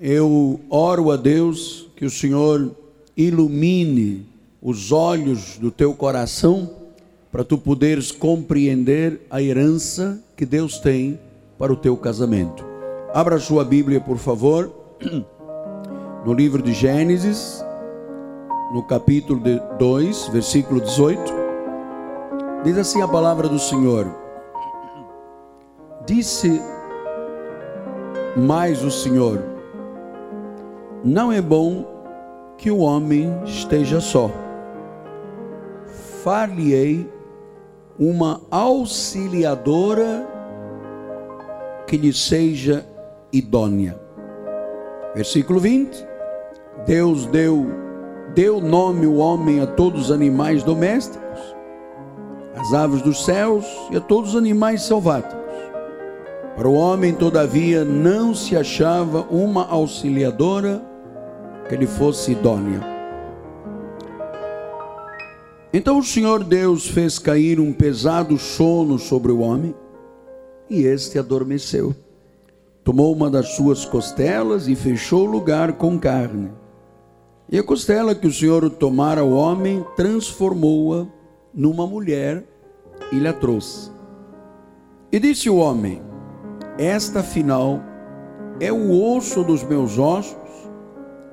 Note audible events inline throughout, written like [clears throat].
eu oro a Deus que o Senhor ilumine os olhos do teu coração para tu poderes compreender a herança que Deus tem para o teu casamento. Abra sua Bíblia, por favor, [clears throat] no livro de Gênesis, no capítulo 2, versículo 18. Diz assim a palavra do Senhor: Disse mais o Senhor: Não é bom que o homem esteja só. Far-lhe-ei uma auxiliadora que lhe seja idônea. Versículo 20. Deus deu deu nome o homem a todos os animais domésticos, às aves dos céus e a todos os animais selváticos. Para o homem, todavia, não se achava uma auxiliadora que lhe fosse idônea. Então o Senhor Deus fez cair um pesado sono sobre o homem, e este adormeceu. Tomou uma das suas costelas e fechou o lugar com carne. E a costela que o Senhor tomara ao homem, transformou-a numa mulher e lhe a trouxe. E disse o homem: Esta afinal é o osso dos meus ossos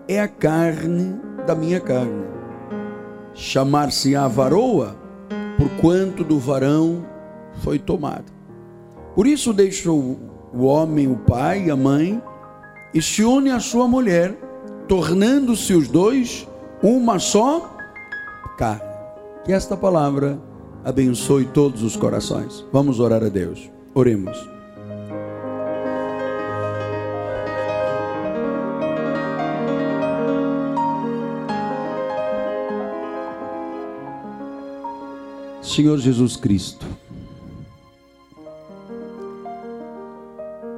é a carne da minha carne. Chamar-se-á varoa, porquanto do varão foi tomada. Por isso deixou o homem o pai e a mãe, e se une à sua mulher, tornando-se os dois uma só carne. Que esta palavra abençoe todos os corações. Vamos orar a Deus. Oremos. Senhor Jesus Cristo,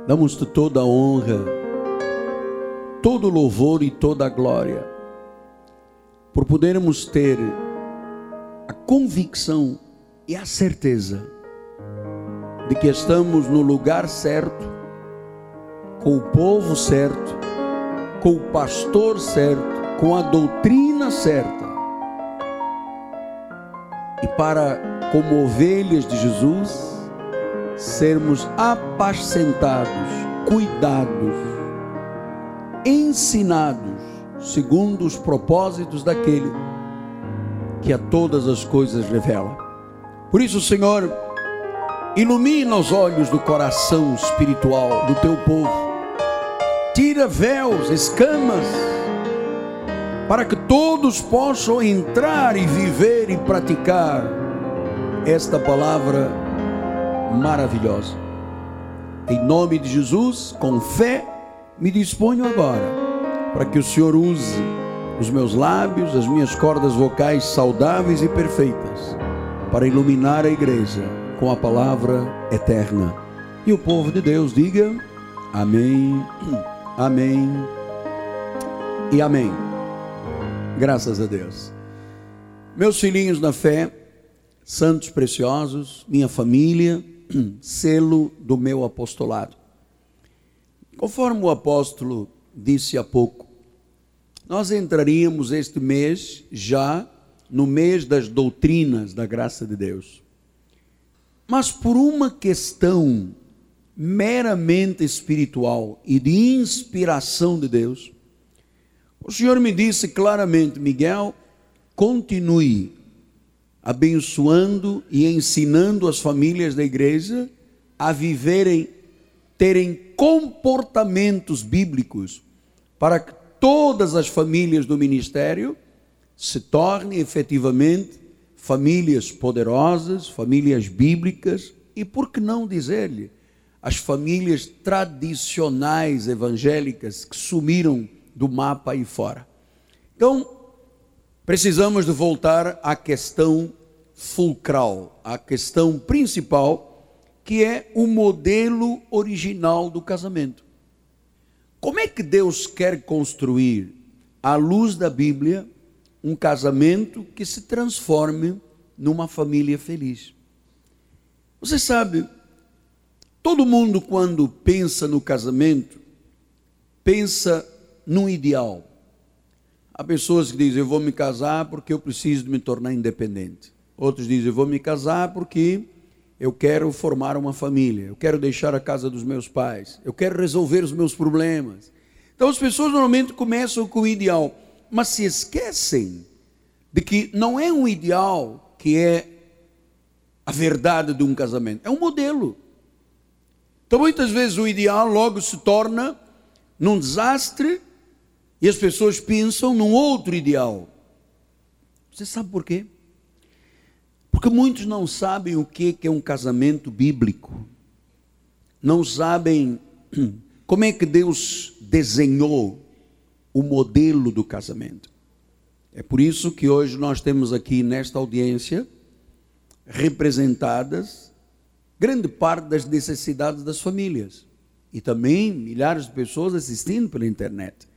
damos-te toda a honra, todo o louvor e toda a glória, por podermos ter a convicção e a certeza de que estamos no lugar certo, com o povo certo, com o pastor certo, com a doutrina certa e para, como ovelhas de Jesus, sermos apacentados, cuidados, ensinados, segundo os propósitos daquele que a todas as coisas revela. Por isso, Senhor, ilumina os olhos do coração espiritual do teu povo, tira véus, escamas, para que todos possam entrar e viver e praticar esta palavra maravilhosa. Em nome de Jesus, com fé, me disponho agora para que o Senhor use os meus lábios, as minhas cordas vocais saudáveis e perfeitas, para iluminar a igreja com a palavra eterna. E o povo de Deus diga: Amém, Amém e Amém. Graças a Deus. Meus filhinhos na fé, santos preciosos, minha família, [clears throat] selo do meu apostolado. Conforme o apóstolo disse há pouco, nós entraríamos este mês já no mês das doutrinas da graça de Deus. Mas por uma questão meramente espiritual e de inspiração de Deus, o Senhor me disse claramente, Miguel, continue abençoando e ensinando as famílias da igreja a viverem, terem comportamentos bíblicos, para que todas as famílias do ministério se tornem efetivamente famílias poderosas, famílias bíblicas e, por que não dizer-lhe, as famílias tradicionais evangélicas que sumiram do mapa aí fora. Então, precisamos de voltar à questão fulcral, à questão principal, que é o modelo original do casamento. Como é que Deus quer construir, à luz da Bíblia, um casamento que se transforme numa família feliz? Você sabe, todo mundo, quando pensa no casamento, pensa num ideal. Há pessoas que dizem, eu vou me casar porque eu preciso de me tornar independente. Outros dizem, eu vou me casar porque eu quero formar uma família, eu quero deixar a casa dos meus pais, eu quero resolver os meus problemas. Então as pessoas normalmente começam com o ideal, mas se esquecem de que não é um ideal que é a verdade de um casamento, é um modelo. Então muitas vezes o ideal logo se torna num desastre e as pessoas pensam num outro ideal. Você sabe por quê? Porque muitos não sabem o que é um casamento bíblico, não sabem [clears throat] como é que Deus desenhou o modelo do casamento. É por isso que hoje nós temos aqui nesta audiência representadas grande parte das necessidades das famílias e também milhares de pessoas assistindo pela internet.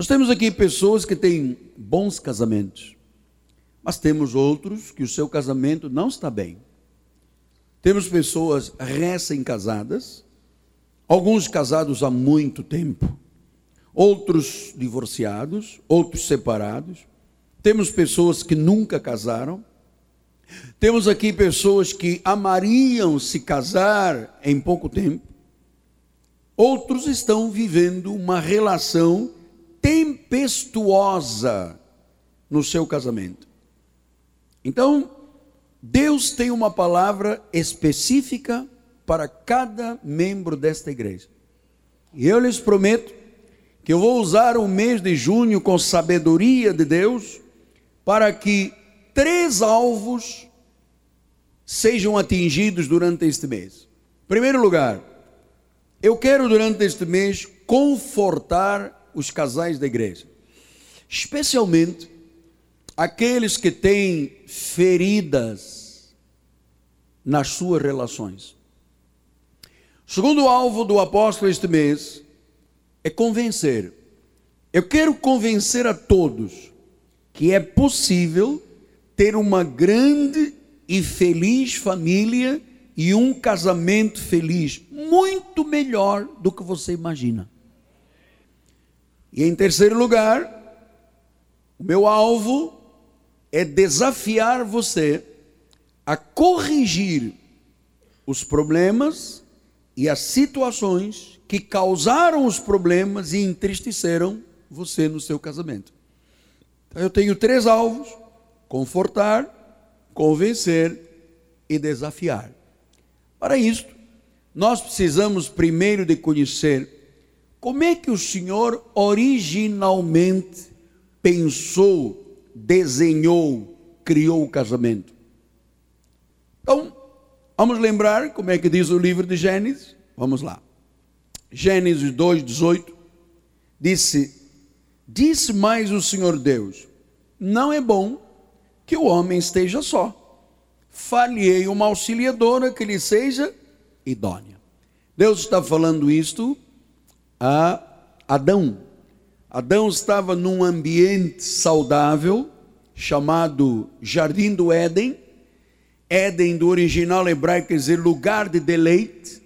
Nós temos aqui pessoas que têm bons casamentos, mas temos outros que o seu casamento não está bem. Temos pessoas recém-casadas, alguns casados há muito tempo, outros divorciados, outros separados. Temos pessoas que nunca casaram. Temos aqui pessoas que amariam se casar em pouco tempo. Outros estão vivendo uma relação tempestuosa no seu casamento. Então, Deus tem uma palavra específica para cada membro desta igreja. E eu lhes prometo que eu vou usar o mês de junho com sabedoria de Deus para que três alvos sejam atingidos durante este mês. Em primeiro lugar, eu quero durante este mês confortar os casais da igreja, especialmente aqueles que têm feridas nas suas relações. O segundo alvo do apóstolo este mês é convencer. Eu quero convencer a todos que é possível ter uma grande e feliz família e um casamento feliz, muito melhor do que você imagina. E em terceiro lugar, o meu alvo é desafiar você a corrigir os problemas e as situações que causaram os problemas e entristeceram você no seu casamento. Então, eu tenho três alvos: confortar, convencer e desafiar. Para isso, nós precisamos primeiro de conhecer como é que o Senhor originalmente pensou desenhou, criou o casamento. Então, vamos lembrar como é que diz o livro de Gênesis? Vamos lá. Gênesis 2:18 disse: Disse mais o Senhor Deus: Não é bom que o homem esteja só. Falhei uma auxiliadora que lhe seja idônea. Deus está falando isto a Adão. Adão estava num ambiente saudável, chamado Jardim do Éden. Éden, do original hebraico, quer dizer lugar de deleite.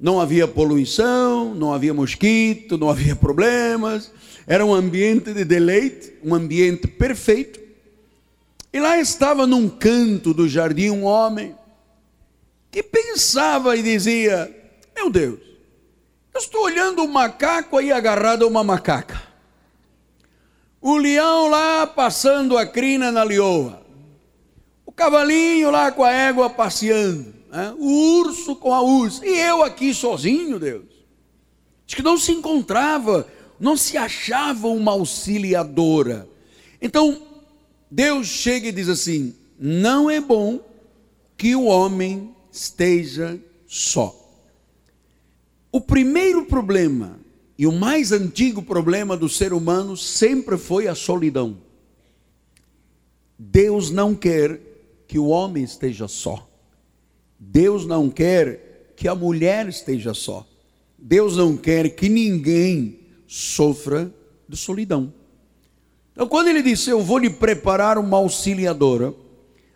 Não havia poluição, não havia mosquito, não havia problemas. Era um ambiente de deleite, um ambiente perfeito. E lá estava num canto do jardim um homem que pensava e dizia: Meu Deus, eu estou olhando um macaco aí agarrado a uma macaca. O leão lá passando a crina na lioa. O cavalinho lá com a égua passeando. Né? O urso com a ursa. E eu aqui sozinho, Deus. Diz que não se encontrava, não se achava uma auxiliadora. Então, Deus chega e diz assim: não é bom que o homem esteja só. O primeiro problema e o mais antigo problema do ser humano sempre foi a solidão. Deus não quer que o homem esteja só. Deus não quer que a mulher esteja só. Deus não quer que ninguém sofra de solidão. Então, quando ele disse: Eu vou lhe preparar uma auxiliadora,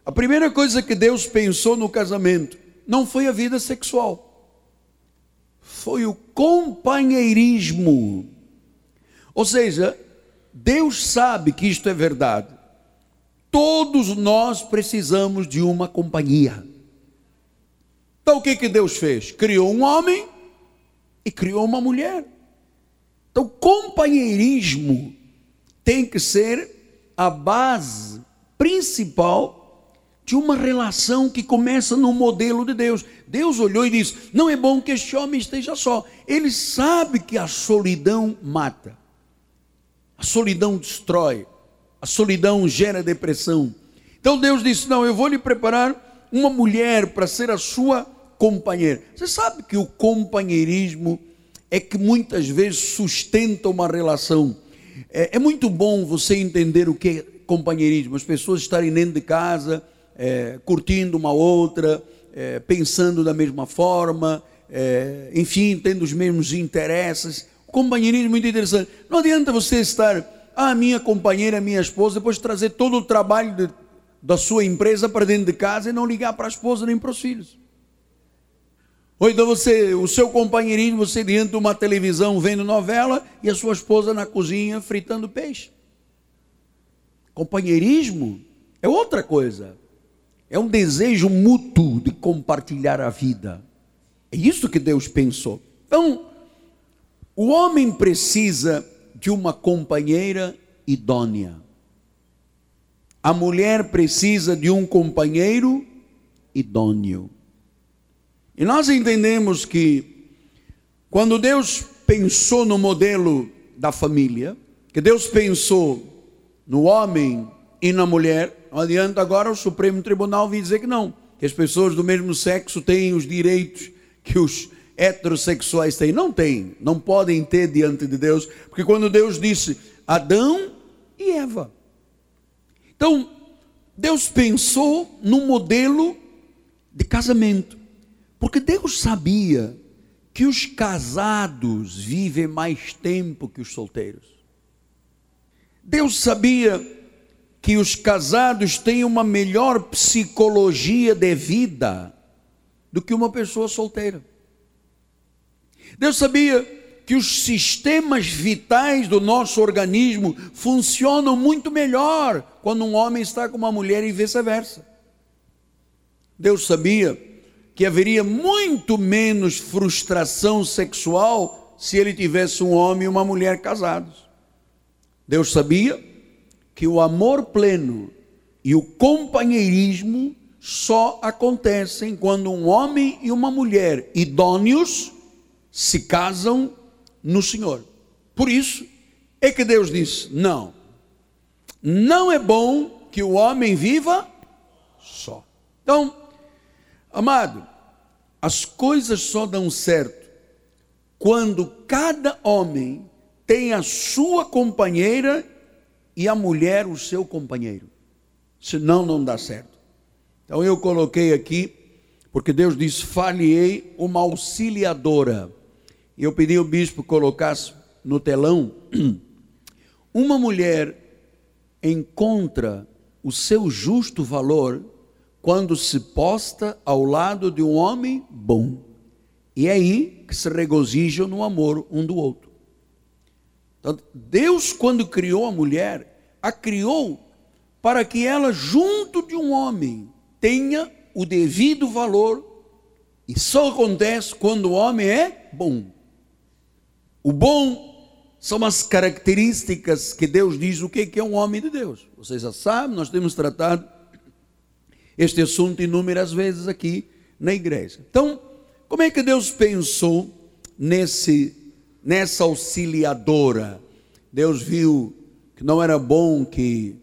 a primeira coisa que Deus pensou no casamento não foi a vida sexual foi o companheirismo. Ou seja, Deus sabe que isto é verdade. Todos nós precisamos de uma companhia. Então o que, que Deus fez? Criou um homem e criou uma mulher. Então, companheirismo tem que ser a base principal de uma relação que começa no modelo de Deus. Deus olhou e disse: Não é bom que este homem esteja só. Ele sabe que a solidão mata, a solidão destrói, a solidão gera depressão. Então Deus disse: Não, eu vou lhe preparar uma mulher para ser a sua companheira. Você sabe que o companheirismo é que muitas vezes sustenta uma relação. É, é muito bom você entender o que é companheirismo, as pessoas estarem dentro de casa, é, curtindo uma outra, é, pensando da mesma forma, é, enfim, tendo os mesmos interesses. Companheirismo é muito interessante. Não adianta você estar, ah, minha companheira, minha esposa, depois trazer todo o trabalho de, da sua empresa para dentro de casa e não ligar para a esposa nem para os filhos. Ou então você, o seu companheirismo, você diante de uma televisão vendo novela e a sua esposa na cozinha fritando peixe. Companheirismo é outra coisa. É um desejo mútuo de compartilhar a vida. É isso que Deus pensou. Então, o homem precisa de uma companheira idônea. A mulher precisa de um companheiro idôneo. E nós entendemos que quando Deus pensou no modelo da família, que Deus pensou no homem e na mulher, não adianta agora o Supremo Tribunal vir dizer que não, que as pessoas do mesmo sexo têm os direitos que os heterossexuais têm. Não têm, não podem ter diante de Deus, porque quando Deus disse Adão e Eva. Então, Deus pensou no modelo de casamento. Porque Deus sabia que os casados vivem mais tempo que os solteiros. Deus sabia que os casados têm uma melhor psicologia de vida do que uma pessoa solteira. Deus sabia que os sistemas vitais do nosso organismo funcionam muito melhor quando um homem está com uma mulher e vice-versa. Deus sabia que haveria muito menos frustração sexual se ele tivesse um homem e uma mulher casados. Deus sabia que o amor pleno e o companheirismo só acontecem quando um homem e uma mulher idôneos se casam no Senhor. Por isso é que Deus disse: não, não é bom que o homem viva só. Então, Amado, as coisas só dão certo quando cada homem tem a sua companheira e a mulher o seu companheiro. Senão não dá certo. Então eu coloquei aqui, porque Deus diz: falhei uma auxiliadora. E eu pedi ao bispo que colocasse no telão. [clears throat] Uma mulher encontra o seu justo valor quando se posta ao lado de um homem bom. E é aí que se regozijam no amor um do outro. Deus, quando criou a mulher, a criou para que ela, junto de um homem, tenha o devido valor. E só acontece quando o homem é bom. O bom são as características que Deus diz o que é um homem de Deus. Vocês já sabem, nós temos tratado este assunto inúmeras vezes aqui na igreja. Então, como é que Deus pensou nesse nessa auxiliadora? Deus viu que não era bom que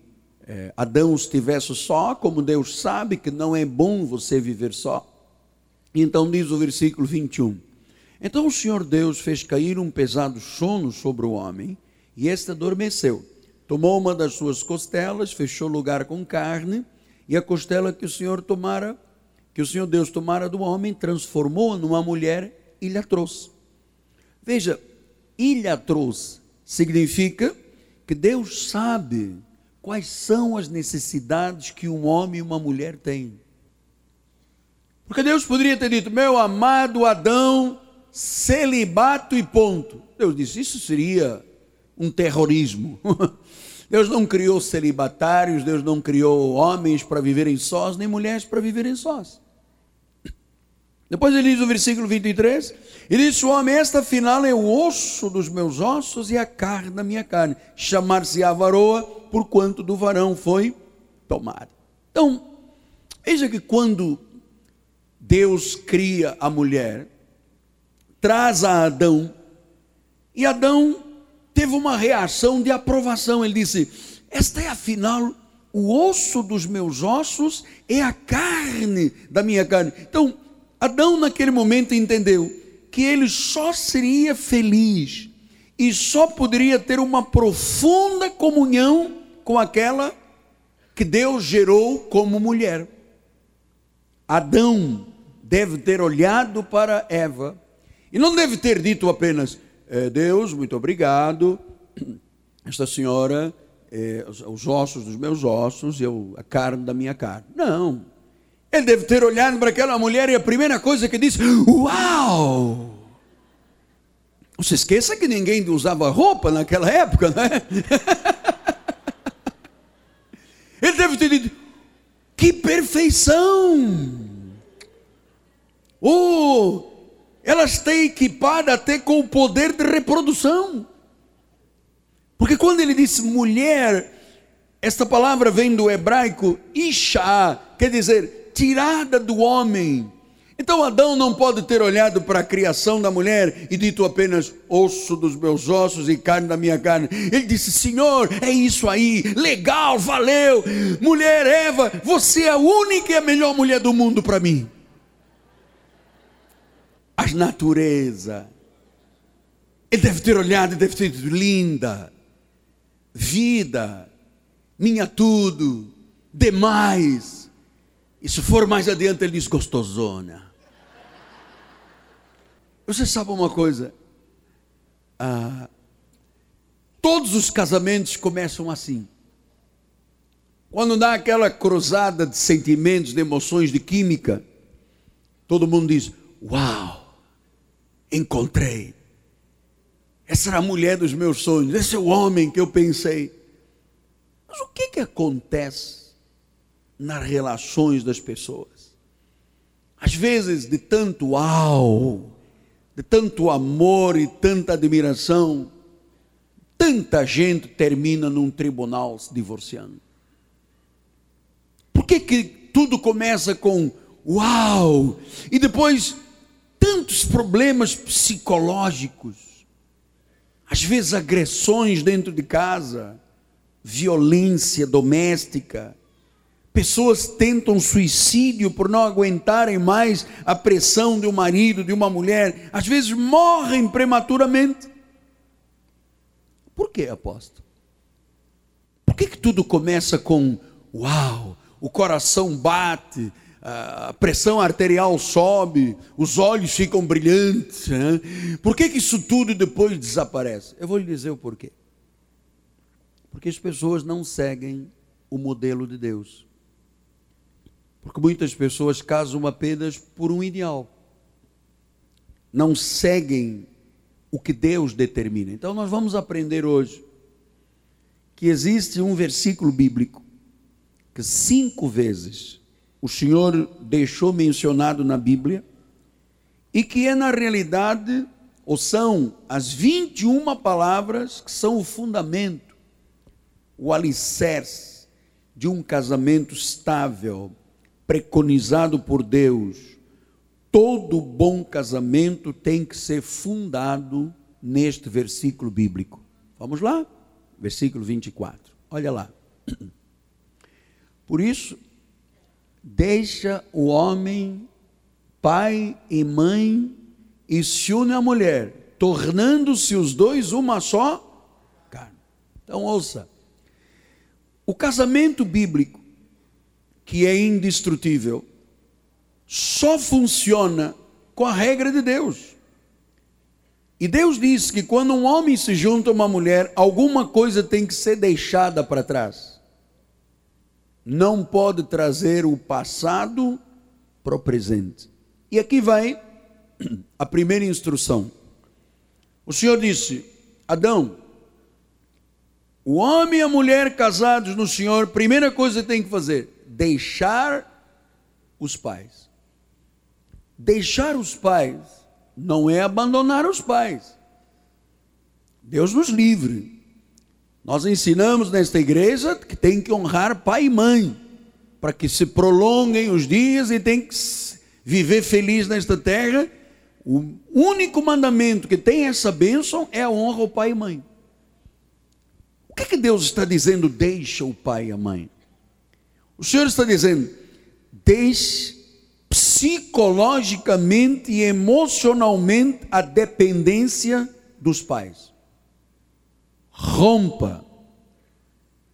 é, Adão estivesse só, como Deus sabe que não é bom você viver só. Então diz o versículo 21. Então o Senhor Deus fez cair um pesado sono sobre o homem, e este adormeceu. Tomou uma das suas costelas, fechou lugar com carne, e a costela que o Senhor tomara, que o Senhor Deus tomara do homem, transformou numa mulher e lhe trouxe. Veja, lhe trouxe significa que Deus sabe quais são as necessidades que um homem e uma mulher têm. Porque Deus poderia ter dito, meu amado Adão, celibato e ponto. Deus disse, isso seria um terrorismo. [laughs] Deus não criou celibatários, Deus não criou homens para viverem sós, nem mulheres para viverem sós. Depois ele diz no versículo 23, ele diz, o homem, esta final é o osso dos meus ossos e a carne da minha carne, chamar-se-á varoa, por quanto do varão foi tomado. Então, veja que quando Deus cria a mulher, traz a Adão, e Adão teve uma reação de aprovação. Ele disse: Esta é afinal o osso dos meus ossos, é a carne da minha carne. Então, Adão, naquele momento, entendeu que ele só seria feliz e só poderia ter uma profunda comunhão com aquela que Deus gerou como mulher. Adão deve ter olhado para Eva e não deve ter dito apenas: é, Deus, muito obrigado. Esta senhora, é, os, os, ossos dos meus ossos, eu, a carne da minha carne. Não. Ele deve ter olhado para aquela mulher e a primeira coisa que disse: Uau! Não se esqueça que ninguém usava roupa naquela época, né? [laughs] Ele deve ter dito: Que perfeição! Oh, elas estão equipadas até com o poder de reprodução. Porque quando ele diz mulher, esta palavra vem do hebraico isha, quer dizer tirada do homem. Então Adão não pode ter olhado para a criação da mulher e dito apenas osso dos meus ossos e carne da minha carne. Ele disse: Senhor, é isso aí, legal, valeu. Mulher Eva, você é a única e a melhor mulher do mundo para mim a natureza. Ele deve ter olhado e deve ter dito: linda, vida, minha tudo, demais. E se for mais adiante, ele diz: gostosona. Você sabe uma coisa? Ah, todos os casamentos começam assim. Quando dá aquela cruzada de sentimentos, de emoções, de química, todo mundo diz: Uau! encontrei. Essa era a mulher dos meus sonhos, esse é o homem que eu pensei. Mas o que, que acontece nas relações das pessoas? Às vezes, de tanto uau, de tanto amor e tanta admiração, tanta gente termina num tribunal se divorciando. Por que, que tudo começa com uau e depois tantos problemas psicológicos, às vezes agressões dentro de casa, violência doméstica. Pessoas tentam suicídio por não aguentarem mais a pressão de um marido, de uma mulher, às vezes morrem prematuramente. Por que, apóstolo? Por que, que tudo começa com uau, o coração bate, a pressão arterial sobe, os olhos ficam brilhantes. Né? Por que, que isso tudo depois desaparece? Eu vou lhe dizer o porquê. Porque as pessoas não seguem o modelo de Deus. Porque muitas pessoas casam apenas por um ideal. Não seguem o que Deus determina. Então nós vamos aprender hoje que existe um versículo bíblico que cinco vezes o Senhor deixou mencionado na Bíblia, e que é na realidade, ou são as 21 palavras que são o fundamento, o alicerce de um casamento estável, preconizado por Deus. Todo bom casamento tem que ser fundado neste versículo bíblico. Vamos lá? Versículo 24. Olha lá. Por isso, deixa o homem, pai e mãe, e se une à mulher, tornando-se os dois uma só carne. Então, ouça: o casamento bíblico, que é indestrutível, só funciona com a regra de Deus. E Deus diz que quando um homem se junta a uma mulher, alguma coisa tem que ser deixada para trás não pode trazer o passado para o presente. E aqui vai [clears throat] a primeira instrução. O Senhor disse: Adão, O homem e a mulher casados no Senhor, primeira coisa que tem que fazer, deixar os pais. Deixar os pais não é abandonar os pais. Deus nos livre. Nós ensinamos nesta igreja que tem que honrar pai e mãe, para que se prolonguem os dias e tem que viver feliz nesta terra. O único mandamento que tem essa bênção é a honra ao pai e mãe. O que, que Deus está dizendo? Deixa o pai e a mãe. O Senhor está dizendo: deixe psicologicamente e emocionalmente a dependência dos pais. Rompa,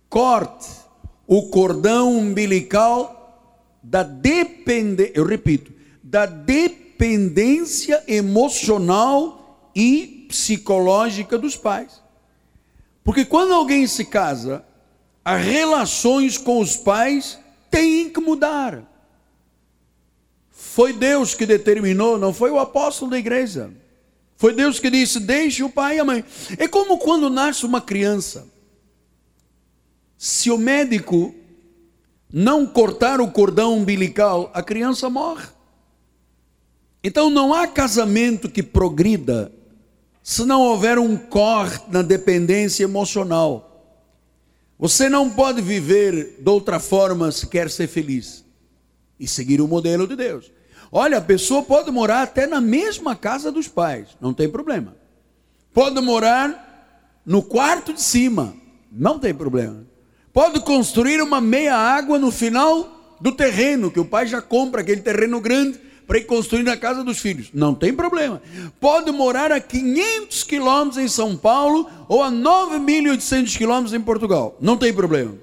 corte o cordão umbilical da dependência, eu repito, da dependência emocional e psicológica dos pais. Porque quando alguém se casa, as relações com os pais têm que mudar. Foi Deus que determinou, não foi o apóstolo da igreja. Foi Deus que disse: deixe o pai e a mãe. É como quando nasce uma criança. Se o médico não cortar o cordão umbilical, a criança morre. Então não há casamento que progrida se não houver um corte na dependência emocional. Você não pode viver de outra forma se quer ser feliz e seguir o modelo de Deus. Olha, a pessoa pode morar até na mesma casa dos pais, não tem problema. Pode morar no quarto de cima, não tem problema. Pode construir uma meia água no final do terreno, que o pai já compra aquele terreno grande para ir construir na casa dos filhos. Não tem problema. Pode morar a 500 quilômetros em São Paulo ou a 9.800 quilômetros em Portugal. Não tem problema.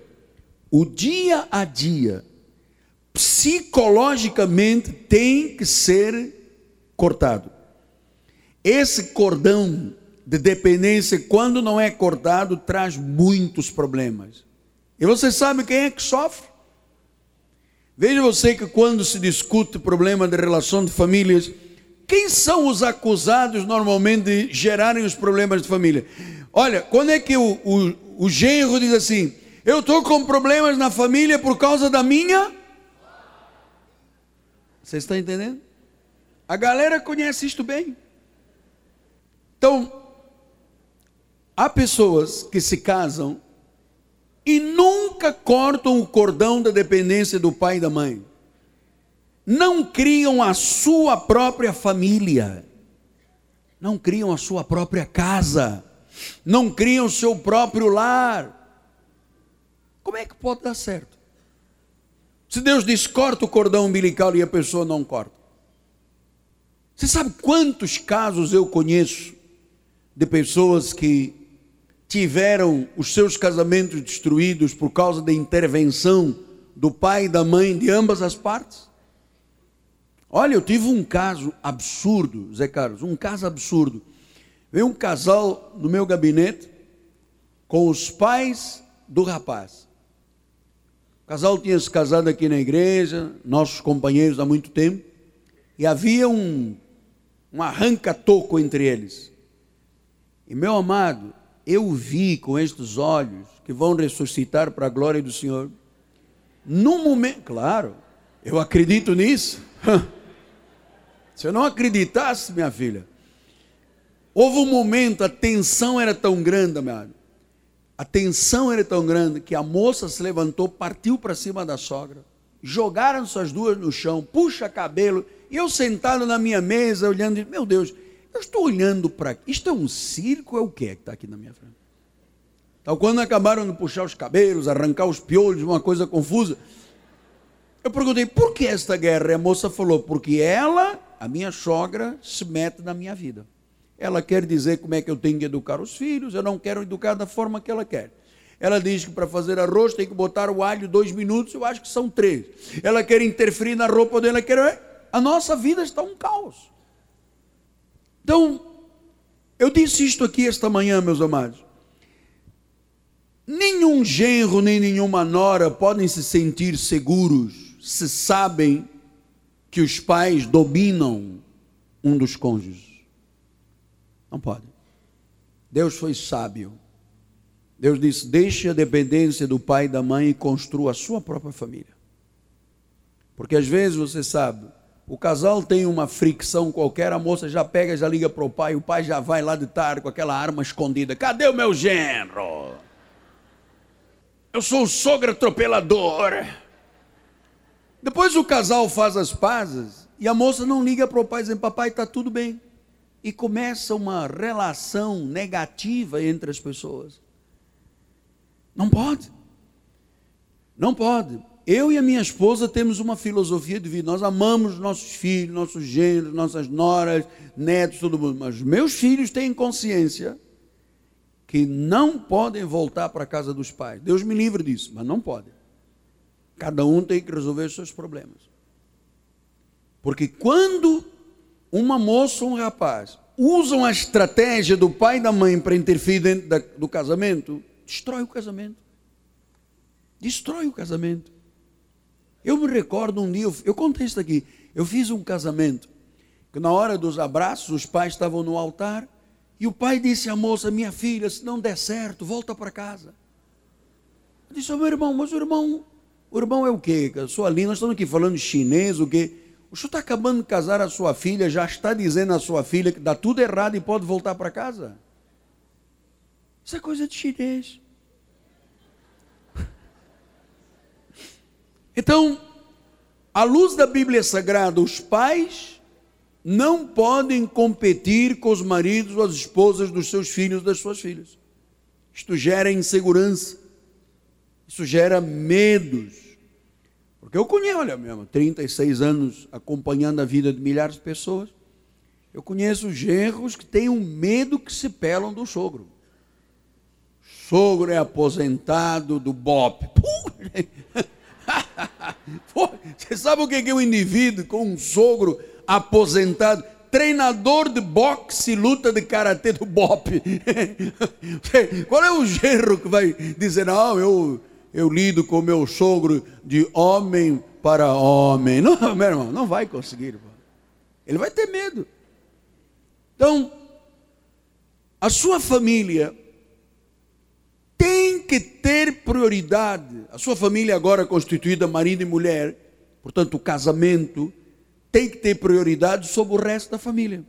O dia a dia, psicologicamente, tem que ser cortado. Esse cordão de dependência, quando não é cortado, traz muitos problemas. E você sabe quem é que sofre? Veja você que quando se discute o problema de relação de famílias, quem são os acusados normalmente de gerarem os problemas de família? Olha, quando é que o, o, o genro diz assim: Eu estou com problemas na família por causa da minha. Você está entendendo? A galera conhece isto bem. Então, há pessoas que se casam e nunca cortam o cordão da dependência do pai e da mãe. Não criam a sua própria família. Não criam a sua própria casa. Não criam o seu próprio lar. Como é que pode dar certo? Se Deus diz corta o cordão umbilical e a pessoa não corta. Você sabe quantos casos eu conheço de pessoas que tiveram os seus casamentos destruídos por causa da intervenção do pai e da mãe de ambas as partes? Olha, eu tive um caso absurdo, Zé Carlos, um caso absurdo. Veio um casal no meu gabinete com os pais do rapaz. O casal tinha se casado aqui na igreja, nossos companheiros há muito tempo, e havia um, um arranca-toco entre eles. E meu amado, eu vi com estes olhos que vão ressuscitar para a glória do Senhor. Num momento, claro, eu acredito nisso. [laughs] Se eu não acreditasse, minha filha, houve um momento, a tensão era tão grande, amado. A tensão era tão grande que a moça se levantou, partiu para cima da sogra, jogaram suas duas no chão, puxa cabelo, e eu sentado na minha mesa, olhando, meu Deus, eu estou olhando para. Isto é um circo é o que é que está aqui na minha frente? Então, quando acabaram de puxar os cabelos, arrancar os piolhos, uma coisa confusa, eu perguntei, por que esta guerra? E a moça falou, porque ela, a minha sogra, se mete na minha vida. Ela quer dizer como é que eu tenho que educar os filhos, eu não quero educar da forma que ela quer. Ela diz que para fazer arroz tem que botar o alho dois minutos, eu acho que são três. Ela quer interferir na roupa dela, quer. A nossa vida está um caos. Então, eu disse isto aqui esta manhã, meus amados. Nenhum genro nem nenhuma nora podem se sentir seguros se sabem que os pais dominam um dos cônjuges. Não pode. Deus foi sábio Deus disse: deixe a dependência do pai e da mãe e construa a sua própria família. Porque às vezes você sabe, o casal tem uma fricção qualquer, a moça já pega, já liga para o pai, o pai já vai lá de tarde com aquela arma escondida: cadê o meu genro? Eu sou o sogro atropelador. Depois o casal faz as pazes e a moça não liga para o pai dizendo: Papai, está tudo bem. E começa uma relação negativa entre as pessoas. Não pode. Não pode. Eu e a minha esposa temos uma filosofia de vida. Nós amamos nossos filhos, nossos gêneros, nossas noras, netos, todo mundo. Mas meus filhos têm consciência que não podem voltar para a casa dos pais. Deus me livre disso, mas não podem. Cada um tem que resolver os seus problemas. Porque quando uma moça ou um rapaz usam a estratégia do pai e da mãe para interferir dentro da, do casamento, destrói o casamento. Destrói o casamento. Eu me recordo um dia, eu, eu contei isso aqui, eu fiz um casamento, que na hora dos abraços, os pais estavam no altar, e o pai disse à moça, minha filha, se não der certo, volta para casa. Eu disse, oh, meu irmão, mas o irmão, o irmão é o quê? A sua língua, nós estamos aqui falando chinês, o quê? O senhor está acabando de casar a sua filha, já está dizendo à sua filha que dá tudo errado e pode voltar para casa? Isso é coisa de chinês. Então, à luz da Bíblia Sagrada, os pais não podem competir com os maridos ou as esposas dos seus filhos, das suas filhas. Isto gera insegurança, isso gera medos. Porque eu conheço, olha mesmo, 36 anos acompanhando a vida de milhares de pessoas. Eu conheço genros que têm um medo que se pelam do sogro sogro é aposentado do BOP. [laughs] [laughs] Você sabe o que é um indivíduo com um sogro aposentado? Treinador de boxe e luta de karatê do BOP. [laughs] Qual é o genro que vai dizer, não, eu, eu lido com meu sogro de homem para homem? Não, [laughs] meu irmão, não vai conseguir. Ele vai ter medo. Então, a sua família tem que ter prioridade. A sua família agora constituída marido e mulher, portanto, o casamento tem que ter prioridade sobre o resto da família.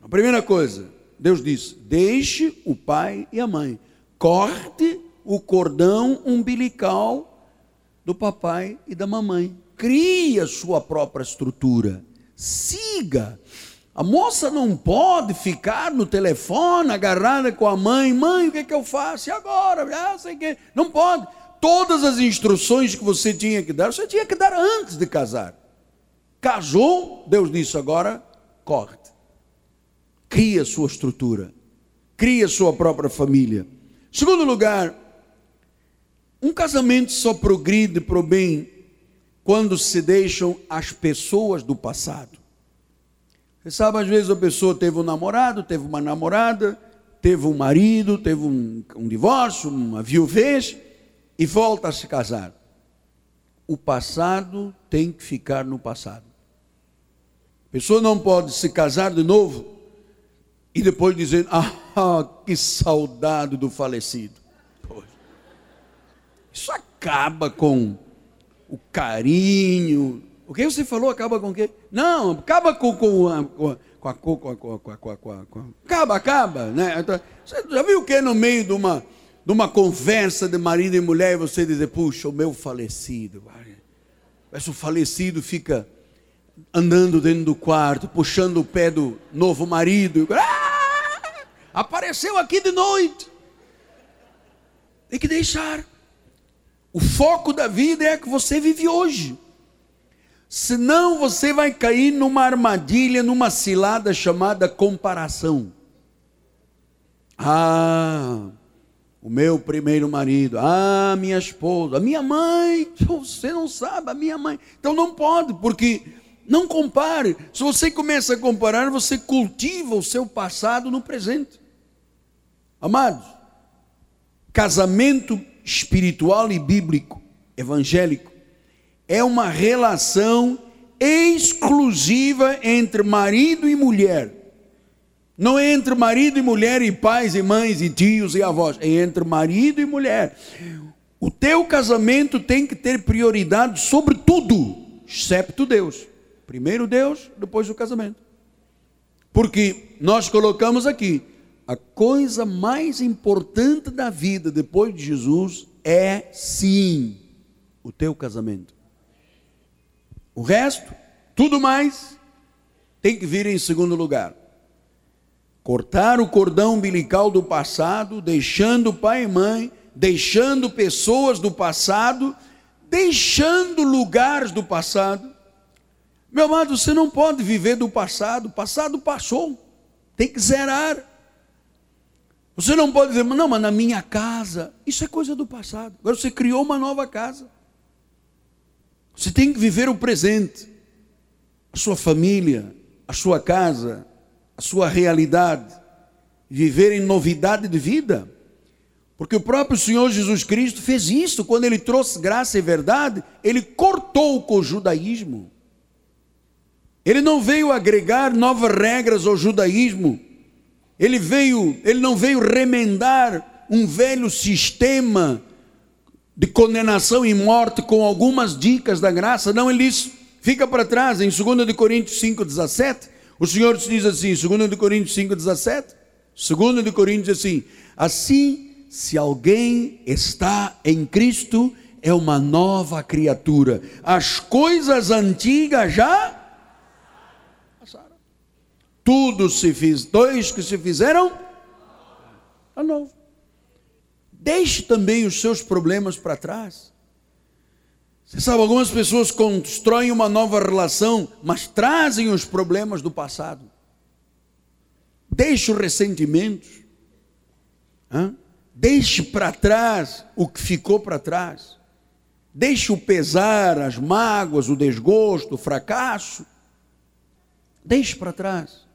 A primeira coisa, Deus disse: deixe o pai e a mãe, corte o cordão umbilical do papai e da mamãe, crie a sua própria estrutura, siga a moça não pode ficar no telefone agarrada com a mãe. Mãe, o que, é que eu faço? E agora? Ah, sei que. Não pode. Todas as instruções que você tinha que dar, você tinha que dar antes de casar. Casou, Deus disse agora, corte. Cria sua estrutura. Cria sua própria família. Segundo lugar, um casamento só progride para o bem quando se deixam as pessoas do passado. Você sabe, às vezes a pessoa teve um namorado, teve uma namorada, teve um marido, teve um, um divórcio, uma viuvez e volta a se casar. O passado tem que ficar no passado. A pessoa não pode se casar de novo e depois dizer: Ah, que saudade do falecido. Isso acaba com o carinho, o que você falou acaba com o quê? Não, acaba com, com, com, com, com, a, com, a, com, a, com, com a, Acaba, acaba. Né? Então, você já viu o que no meio de uma, de uma conversa de marido e mulher você dizer, puxa, o meu falecido. O falecido fica andando dentro do quarto, puxando o pé do novo marido. Ah, apareceu aqui de noite. Tem que deixar. O foco da vida é a que você vive hoje. Senão você vai cair numa armadilha, numa cilada chamada comparação. Ah, o meu primeiro marido, ah, minha esposa, a minha mãe, [laughs] você não sabe, a minha mãe. Então não pode, porque não compare. Se você começa a comparar, você cultiva o seu passado no presente. Amados, casamento espiritual e bíblico, evangélico, é uma relação exclusiva entre marido e mulher. Não é entre marido e mulher, e pais e mães, e tios e avós. É entre marido e mulher. O teu casamento tem que ter prioridade sobre tudo, excepto Deus. Primeiro Deus, depois o casamento. Porque nós colocamos aqui, a coisa mais importante da vida depois de Jesus é sim o teu casamento. O resto, tudo mais, tem que vir em segundo lugar cortar o cordão umbilical do passado, deixando pai e mãe, deixando pessoas do passado, deixando lugares do passado. Meu amado, você não pode viver do passado, o passado passou, tem que zerar. Você não pode dizer, não, mas na minha casa, isso é coisa do passado. Agora você criou uma nova casa. Você tem que viver o presente, a sua família, a sua casa, a sua realidade, viver em novidade de vida. Porque o próprio Senhor Jesus Cristo fez isso, quando ele trouxe graça e verdade, ele cortou com o judaísmo. Ele não veio agregar novas regras ao judaísmo. Ele veio, ele não veio remendar um velho sistema de condenação e morte com algumas dicas da graça. Não, ele disse, fica para trás, em 2 Coríntios 5,17, o Senhor diz assim, 2 Coríntios 5,17, 2 Coríntios diz assim, assim, se alguém está em Cristo, é uma nova criatura. As coisas antigas já passaram. Tudo se fez, dois que se fizeram a novo. Deixe também os seus problemas para trás. Você sabe, algumas pessoas constroem uma nova relação, mas trazem os problemas do passado. Deixe os ressentimentos. Hein? Deixe para trás o que ficou para trás. Deixe o pesar, as mágoas, o desgosto, o fracasso. Deixe para trás.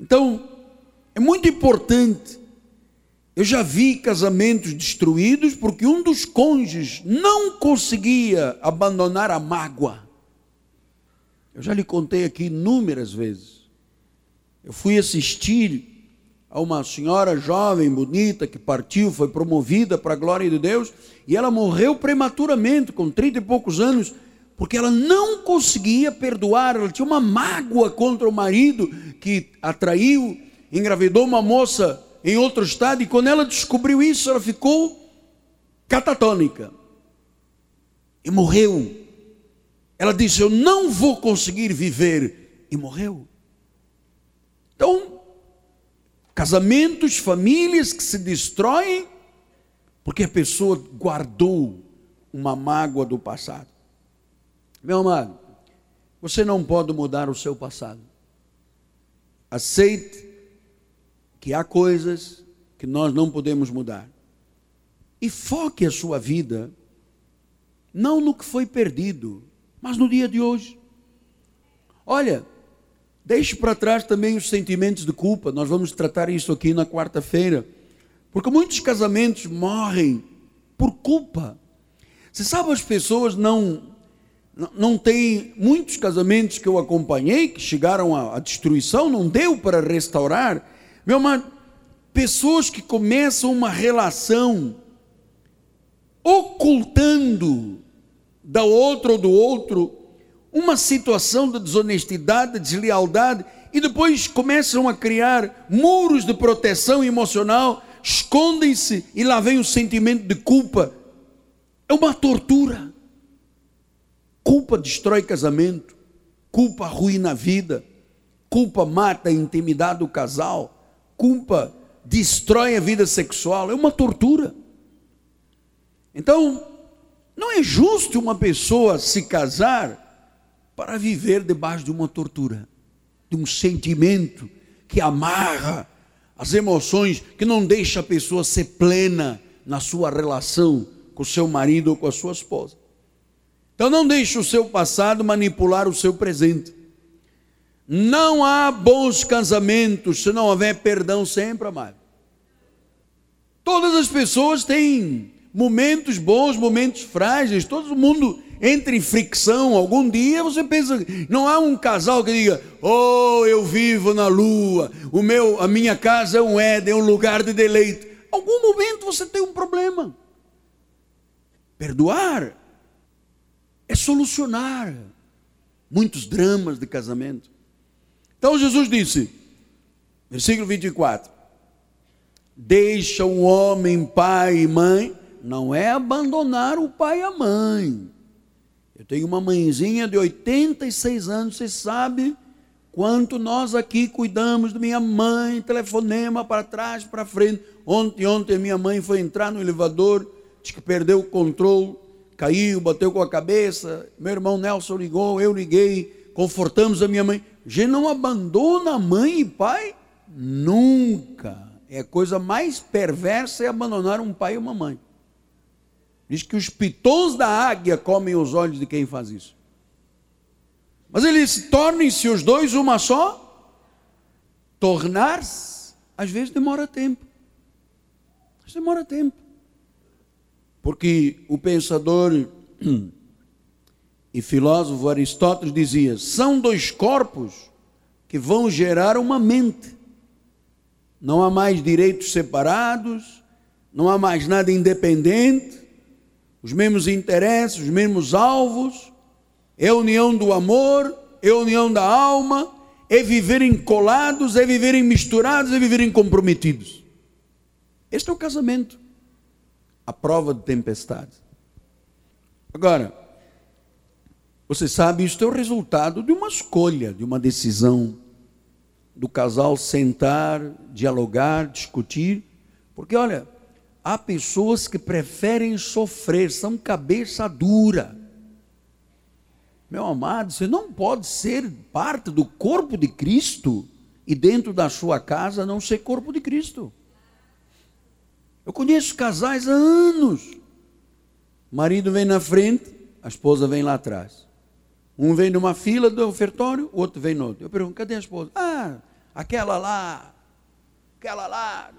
Então, é muito importante eu já vi casamentos destruídos porque um dos cônjuges não conseguia abandonar a mágoa. Eu já lhe contei aqui inúmeras vezes. Eu fui assistir a uma senhora jovem, bonita, que partiu, foi promovida para a glória de Deus, e ela morreu prematuramente, com trinta e poucos anos, porque ela não conseguia perdoar, ela tinha uma mágoa contra o marido que atraiu, engravidou uma moça em outro estado, e quando ela descobriu isso, ela ficou catatônica e morreu. Ela disse: Eu não vou conseguir viver, e morreu. Então, casamentos, famílias que se destroem, porque a pessoa guardou uma mágoa do passado. Meu amado, você não pode mudar o seu passado. Aceite que há coisas que nós não podemos mudar. E foque a sua vida não no que foi perdido, mas no dia de hoje. Olha, deixe para trás também os sentimentos de culpa. Nós vamos tratar isso aqui na quarta-feira. Porque muitos casamentos morrem por culpa. Você sabe, as pessoas não não tem muitos casamentos que eu acompanhei que chegaram à destruição, não deu para restaurar, meu amado, pessoas que começam uma relação ocultando da outra ou do outro uma situação de desonestidade, de deslealdade, e depois começam a criar muros de proteção emocional, escondem-se e lá vem o sentimento de culpa. É uma tortura. Culpa destrói casamento, culpa arruina a vida, culpa mata a intimidade do casal culpa destrói a vida sexual, é uma tortura. Então, não é justo uma pessoa se casar para viver debaixo de uma tortura, de um sentimento que amarra as emoções, que não deixa a pessoa ser plena na sua relação com o seu marido ou com a sua esposa. Então não deixe o seu passado manipular o seu presente. Não há bons casamentos se não houver perdão sempre, amado. Todas as pessoas têm momentos bons, momentos frágeis, todo mundo entre em fricção algum dia, você pensa, não há um casal que diga: "Oh, eu vivo na lua, o meu, a minha casa é um Éden, é um lugar de deleite". Algum momento você tem um problema. Perdoar é solucionar muitos dramas de casamento. Então Jesus disse, versículo 24: Deixa o homem pai e mãe, não é abandonar o pai e a mãe. Eu tenho uma mãezinha de 86 anos, você sabe quanto nós aqui cuidamos de minha mãe, telefonema para trás, para frente. Ontem, ontem minha mãe foi entrar no elevador, disse que perdeu o controle, caiu, bateu com a cabeça. Meu irmão Nelson ligou, eu liguei, confortamos a minha mãe. A gente não abandona mãe e pai nunca. É a coisa mais perversa é abandonar um pai e uma mãe. Diz que os pitons da águia comem os olhos de quem faz isso. Mas ele disse: tornem-se os dois uma só. Tornar-se, às vezes demora tempo. Vezes demora tempo. Porque o pensador [clears throat] e filósofo Aristóteles dizia: são dois corpos que vão gerar uma mente. Não há mais direitos separados, não há mais nada independente, os mesmos interesses, os mesmos alvos, é união do amor, é união da alma, é viverem colados, é viverem misturados, é viverem comprometidos. Este é o casamento a prova de tempestade. Agora, você sabe, isto é o resultado de uma escolha, de uma decisão do casal sentar, dialogar, discutir, porque olha, há pessoas que preferem sofrer, são cabeça dura. Meu amado, você não pode ser parte do corpo de Cristo e dentro da sua casa não ser corpo de Cristo. Eu conheço casais há anos. O marido vem na frente, a esposa vem lá atrás. Um vem numa fila do ofertório, o outro vem no outro. Eu pergunto, cadê a esposa? Ah, aquela lá, aquela lá.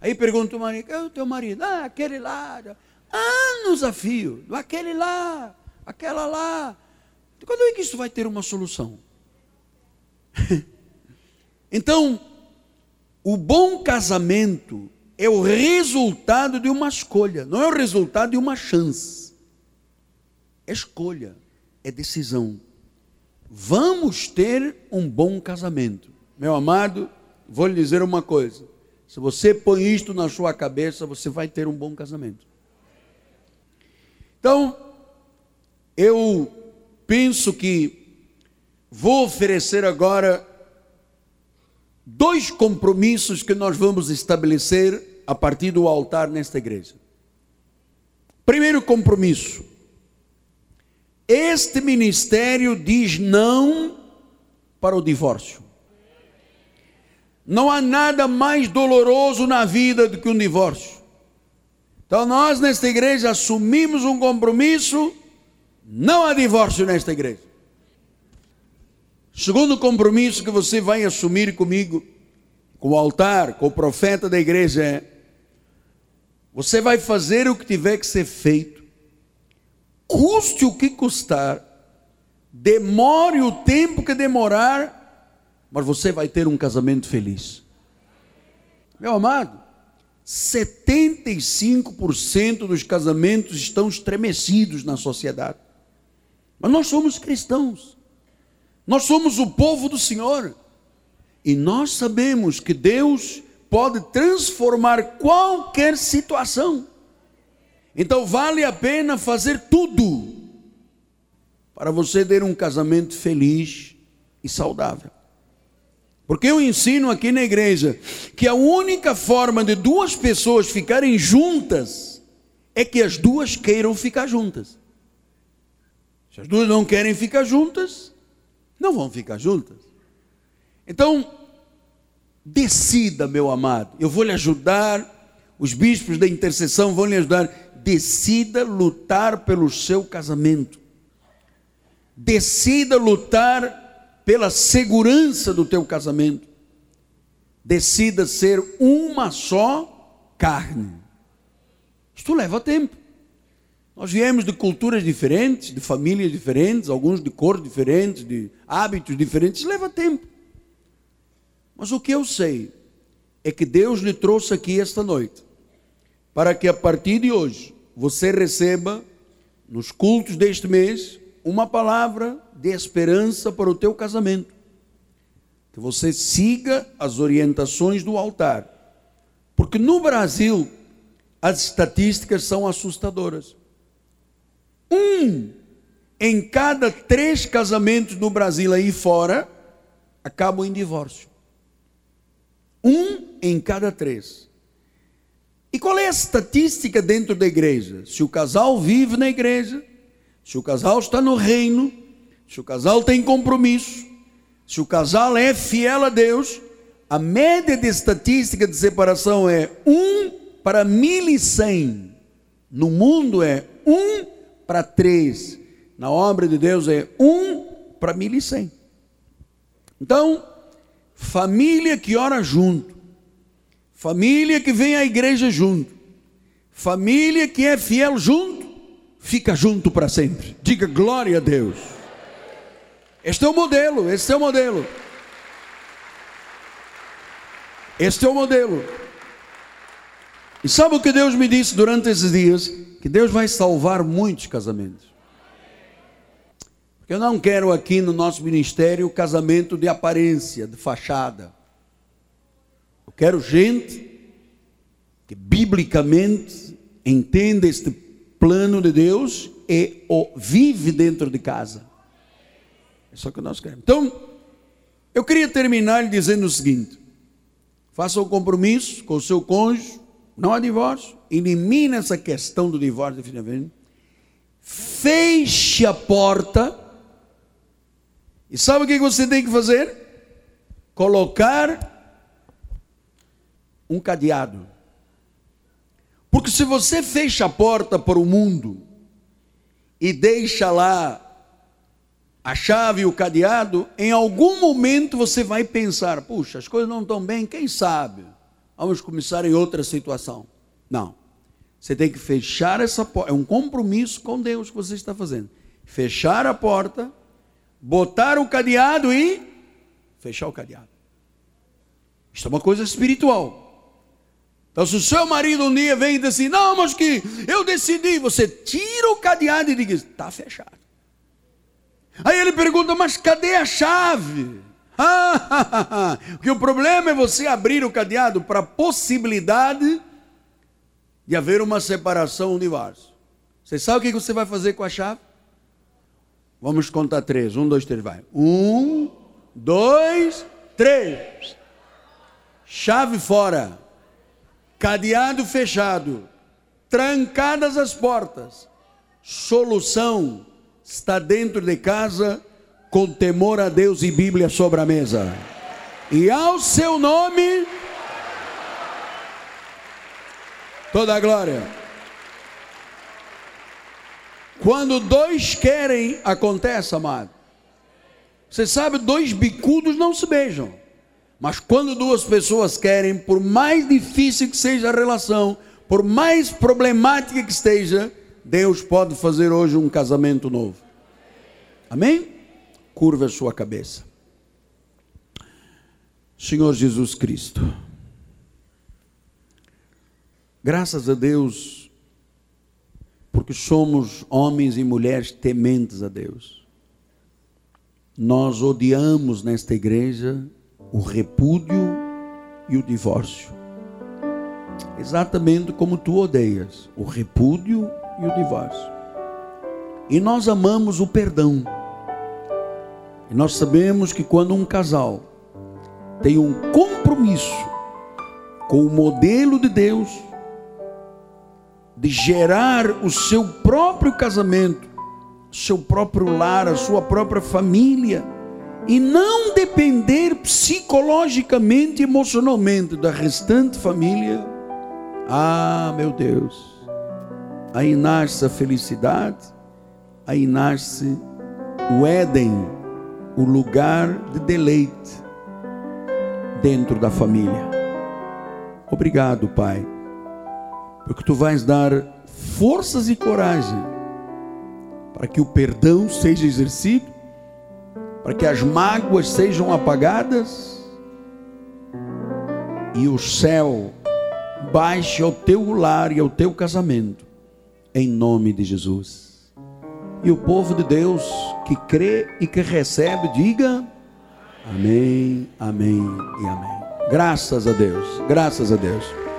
Aí pergunto o marido, é o teu marido? Ah, aquele lá. Anos a fio, aquele lá, aquela lá. Quando é que isso vai ter uma solução? [laughs] então, o bom casamento é o resultado de uma escolha, não é o resultado de uma chance. É escolha, é decisão. Vamos ter um bom casamento. Meu amado, vou lhe dizer uma coisa: se você põe isto na sua cabeça, você vai ter um bom casamento. Então, eu penso que vou oferecer agora dois compromissos que nós vamos estabelecer a partir do altar nesta igreja. Primeiro compromisso: este ministério diz não para o divórcio. Não há nada mais doloroso na vida do que um divórcio. Então nós nesta igreja assumimos um compromisso, não há divórcio nesta igreja. Segundo compromisso que você vai assumir comigo, com o altar, com o profeta da igreja é: você vai fazer o que tiver que ser feito, custe o que custar, demore o tempo que demorar, mas você vai ter um casamento feliz. Meu amado, 75% dos casamentos estão estremecidos na sociedade. Mas nós somos cristãos. Nós somos o povo do Senhor. E nós sabemos que Deus pode transformar qualquer situação. Então vale a pena fazer tudo para você ter um casamento feliz e saudável. Porque eu ensino aqui na igreja que a única forma de duas pessoas ficarem juntas é que as duas queiram ficar juntas. Se as duas não querem ficar juntas, não vão ficar juntas. Então, Decida, meu amado. Eu vou lhe ajudar. Os bispos da intercessão vão lhe ajudar. Decida lutar pelo seu casamento. Decida lutar pela segurança do teu casamento. Decida ser uma só carne. Isto leva tempo. Nós viemos de culturas diferentes, de famílias diferentes, alguns de cor diferentes, de hábitos diferentes, leva tempo. Mas o que eu sei é que Deus lhe trouxe aqui esta noite, para que a partir de hoje você receba, nos cultos deste mês, uma palavra de esperança para o teu casamento. Que você siga as orientações do altar. Porque no Brasil, as estatísticas são assustadoras. Um em cada três casamentos no Brasil aí fora acabam em divórcio. Um em cada três. E qual é a estatística dentro da igreja? Se o casal vive na igreja, se o casal está no reino, se o casal tem compromisso, se o casal é fiel a Deus, a média de estatística de separação é um para mil e cem. No mundo é um para três. Na obra de Deus é um para mil e cem. Então, família que ora junto, família que vem à igreja junto, família que é fiel junto, fica junto para sempre. Diga glória a Deus. Este é o modelo, este é o modelo. Este é o modelo. E sabe o que Deus me disse durante esses dias? Que Deus vai salvar muitos casamentos. Porque eu não quero aqui no nosso ministério casamento de aparência, de fachada. Quero gente que biblicamente entenda este plano de Deus e o vive dentro de casa. É só que nós queremos. Então, eu queria terminar dizendo o seguinte: faça um compromisso com o seu cônjuge não há divórcio. Elimine essa questão do divórcio definitivamente. Feche a porta. E sabe o que você tem que fazer? Colocar um cadeado. Porque se você fecha a porta para o mundo e deixa lá a chave e o cadeado, em algum momento você vai pensar: puxa, as coisas não estão bem, quem sabe? vamos começar em outra situação. Não. Você tem que fechar essa porta. É um compromisso com Deus que você está fazendo. Fechar a porta, botar o cadeado e fechar o cadeado. Isso é uma coisa espiritual. Então, se o seu marido um dia vem e diz assim: Não, mas que eu decidi, você tira o cadeado e diz: Está fechado. Aí ele pergunta: Mas cadê a chave? [laughs] Porque o problema é você abrir o cadeado para a possibilidade de haver uma separação, um divórcio. Você sabe o que você vai fazer com a chave? Vamos contar três. Um, dois, três, vai. Um, dois, três. Chave fora. Cadeado fechado. Trancadas as portas. Solução está dentro de casa com temor a Deus e Bíblia sobre a mesa. E ao seu nome, toda a glória. Quando dois querem, acontece, amado. Você sabe, dois bicudos não se beijam. Mas quando duas pessoas querem, por mais difícil que seja a relação, por mais problemática que esteja, Deus pode fazer hoje um casamento novo. Amém? curva a sua cabeça. Senhor Jesus Cristo, graças a Deus, porque somos homens e mulheres tementes a Deus. Nós odiamos nesta igreja o repúdio e o divórcio. Exatamente como tu odeias o repúdio e o divórcio. E nós amamos o perdão. E nós sabemos que quando um casal tem um compromisso com o modelo de Deus, de gerar o seu próprio casamento, seu próprio lar, a sua própria família, e não depender psicologicamente emocionalmente da restante família, ah, meu Deus, aí nasce a felicidade, aí nasce o Éden o lugar de deleite dentro da família. Obrigado, Pai, porque tu vais dar forças e coragem para que o perdão seja exercido, para que as mágoas sejam apagadas e o céu baixe ao teu lar e ao teu casamento, em nome de Jesus. E o povo de Deus que crê e que recebe, diga amém, amém e amém. Graças a Deus, graças a Deus.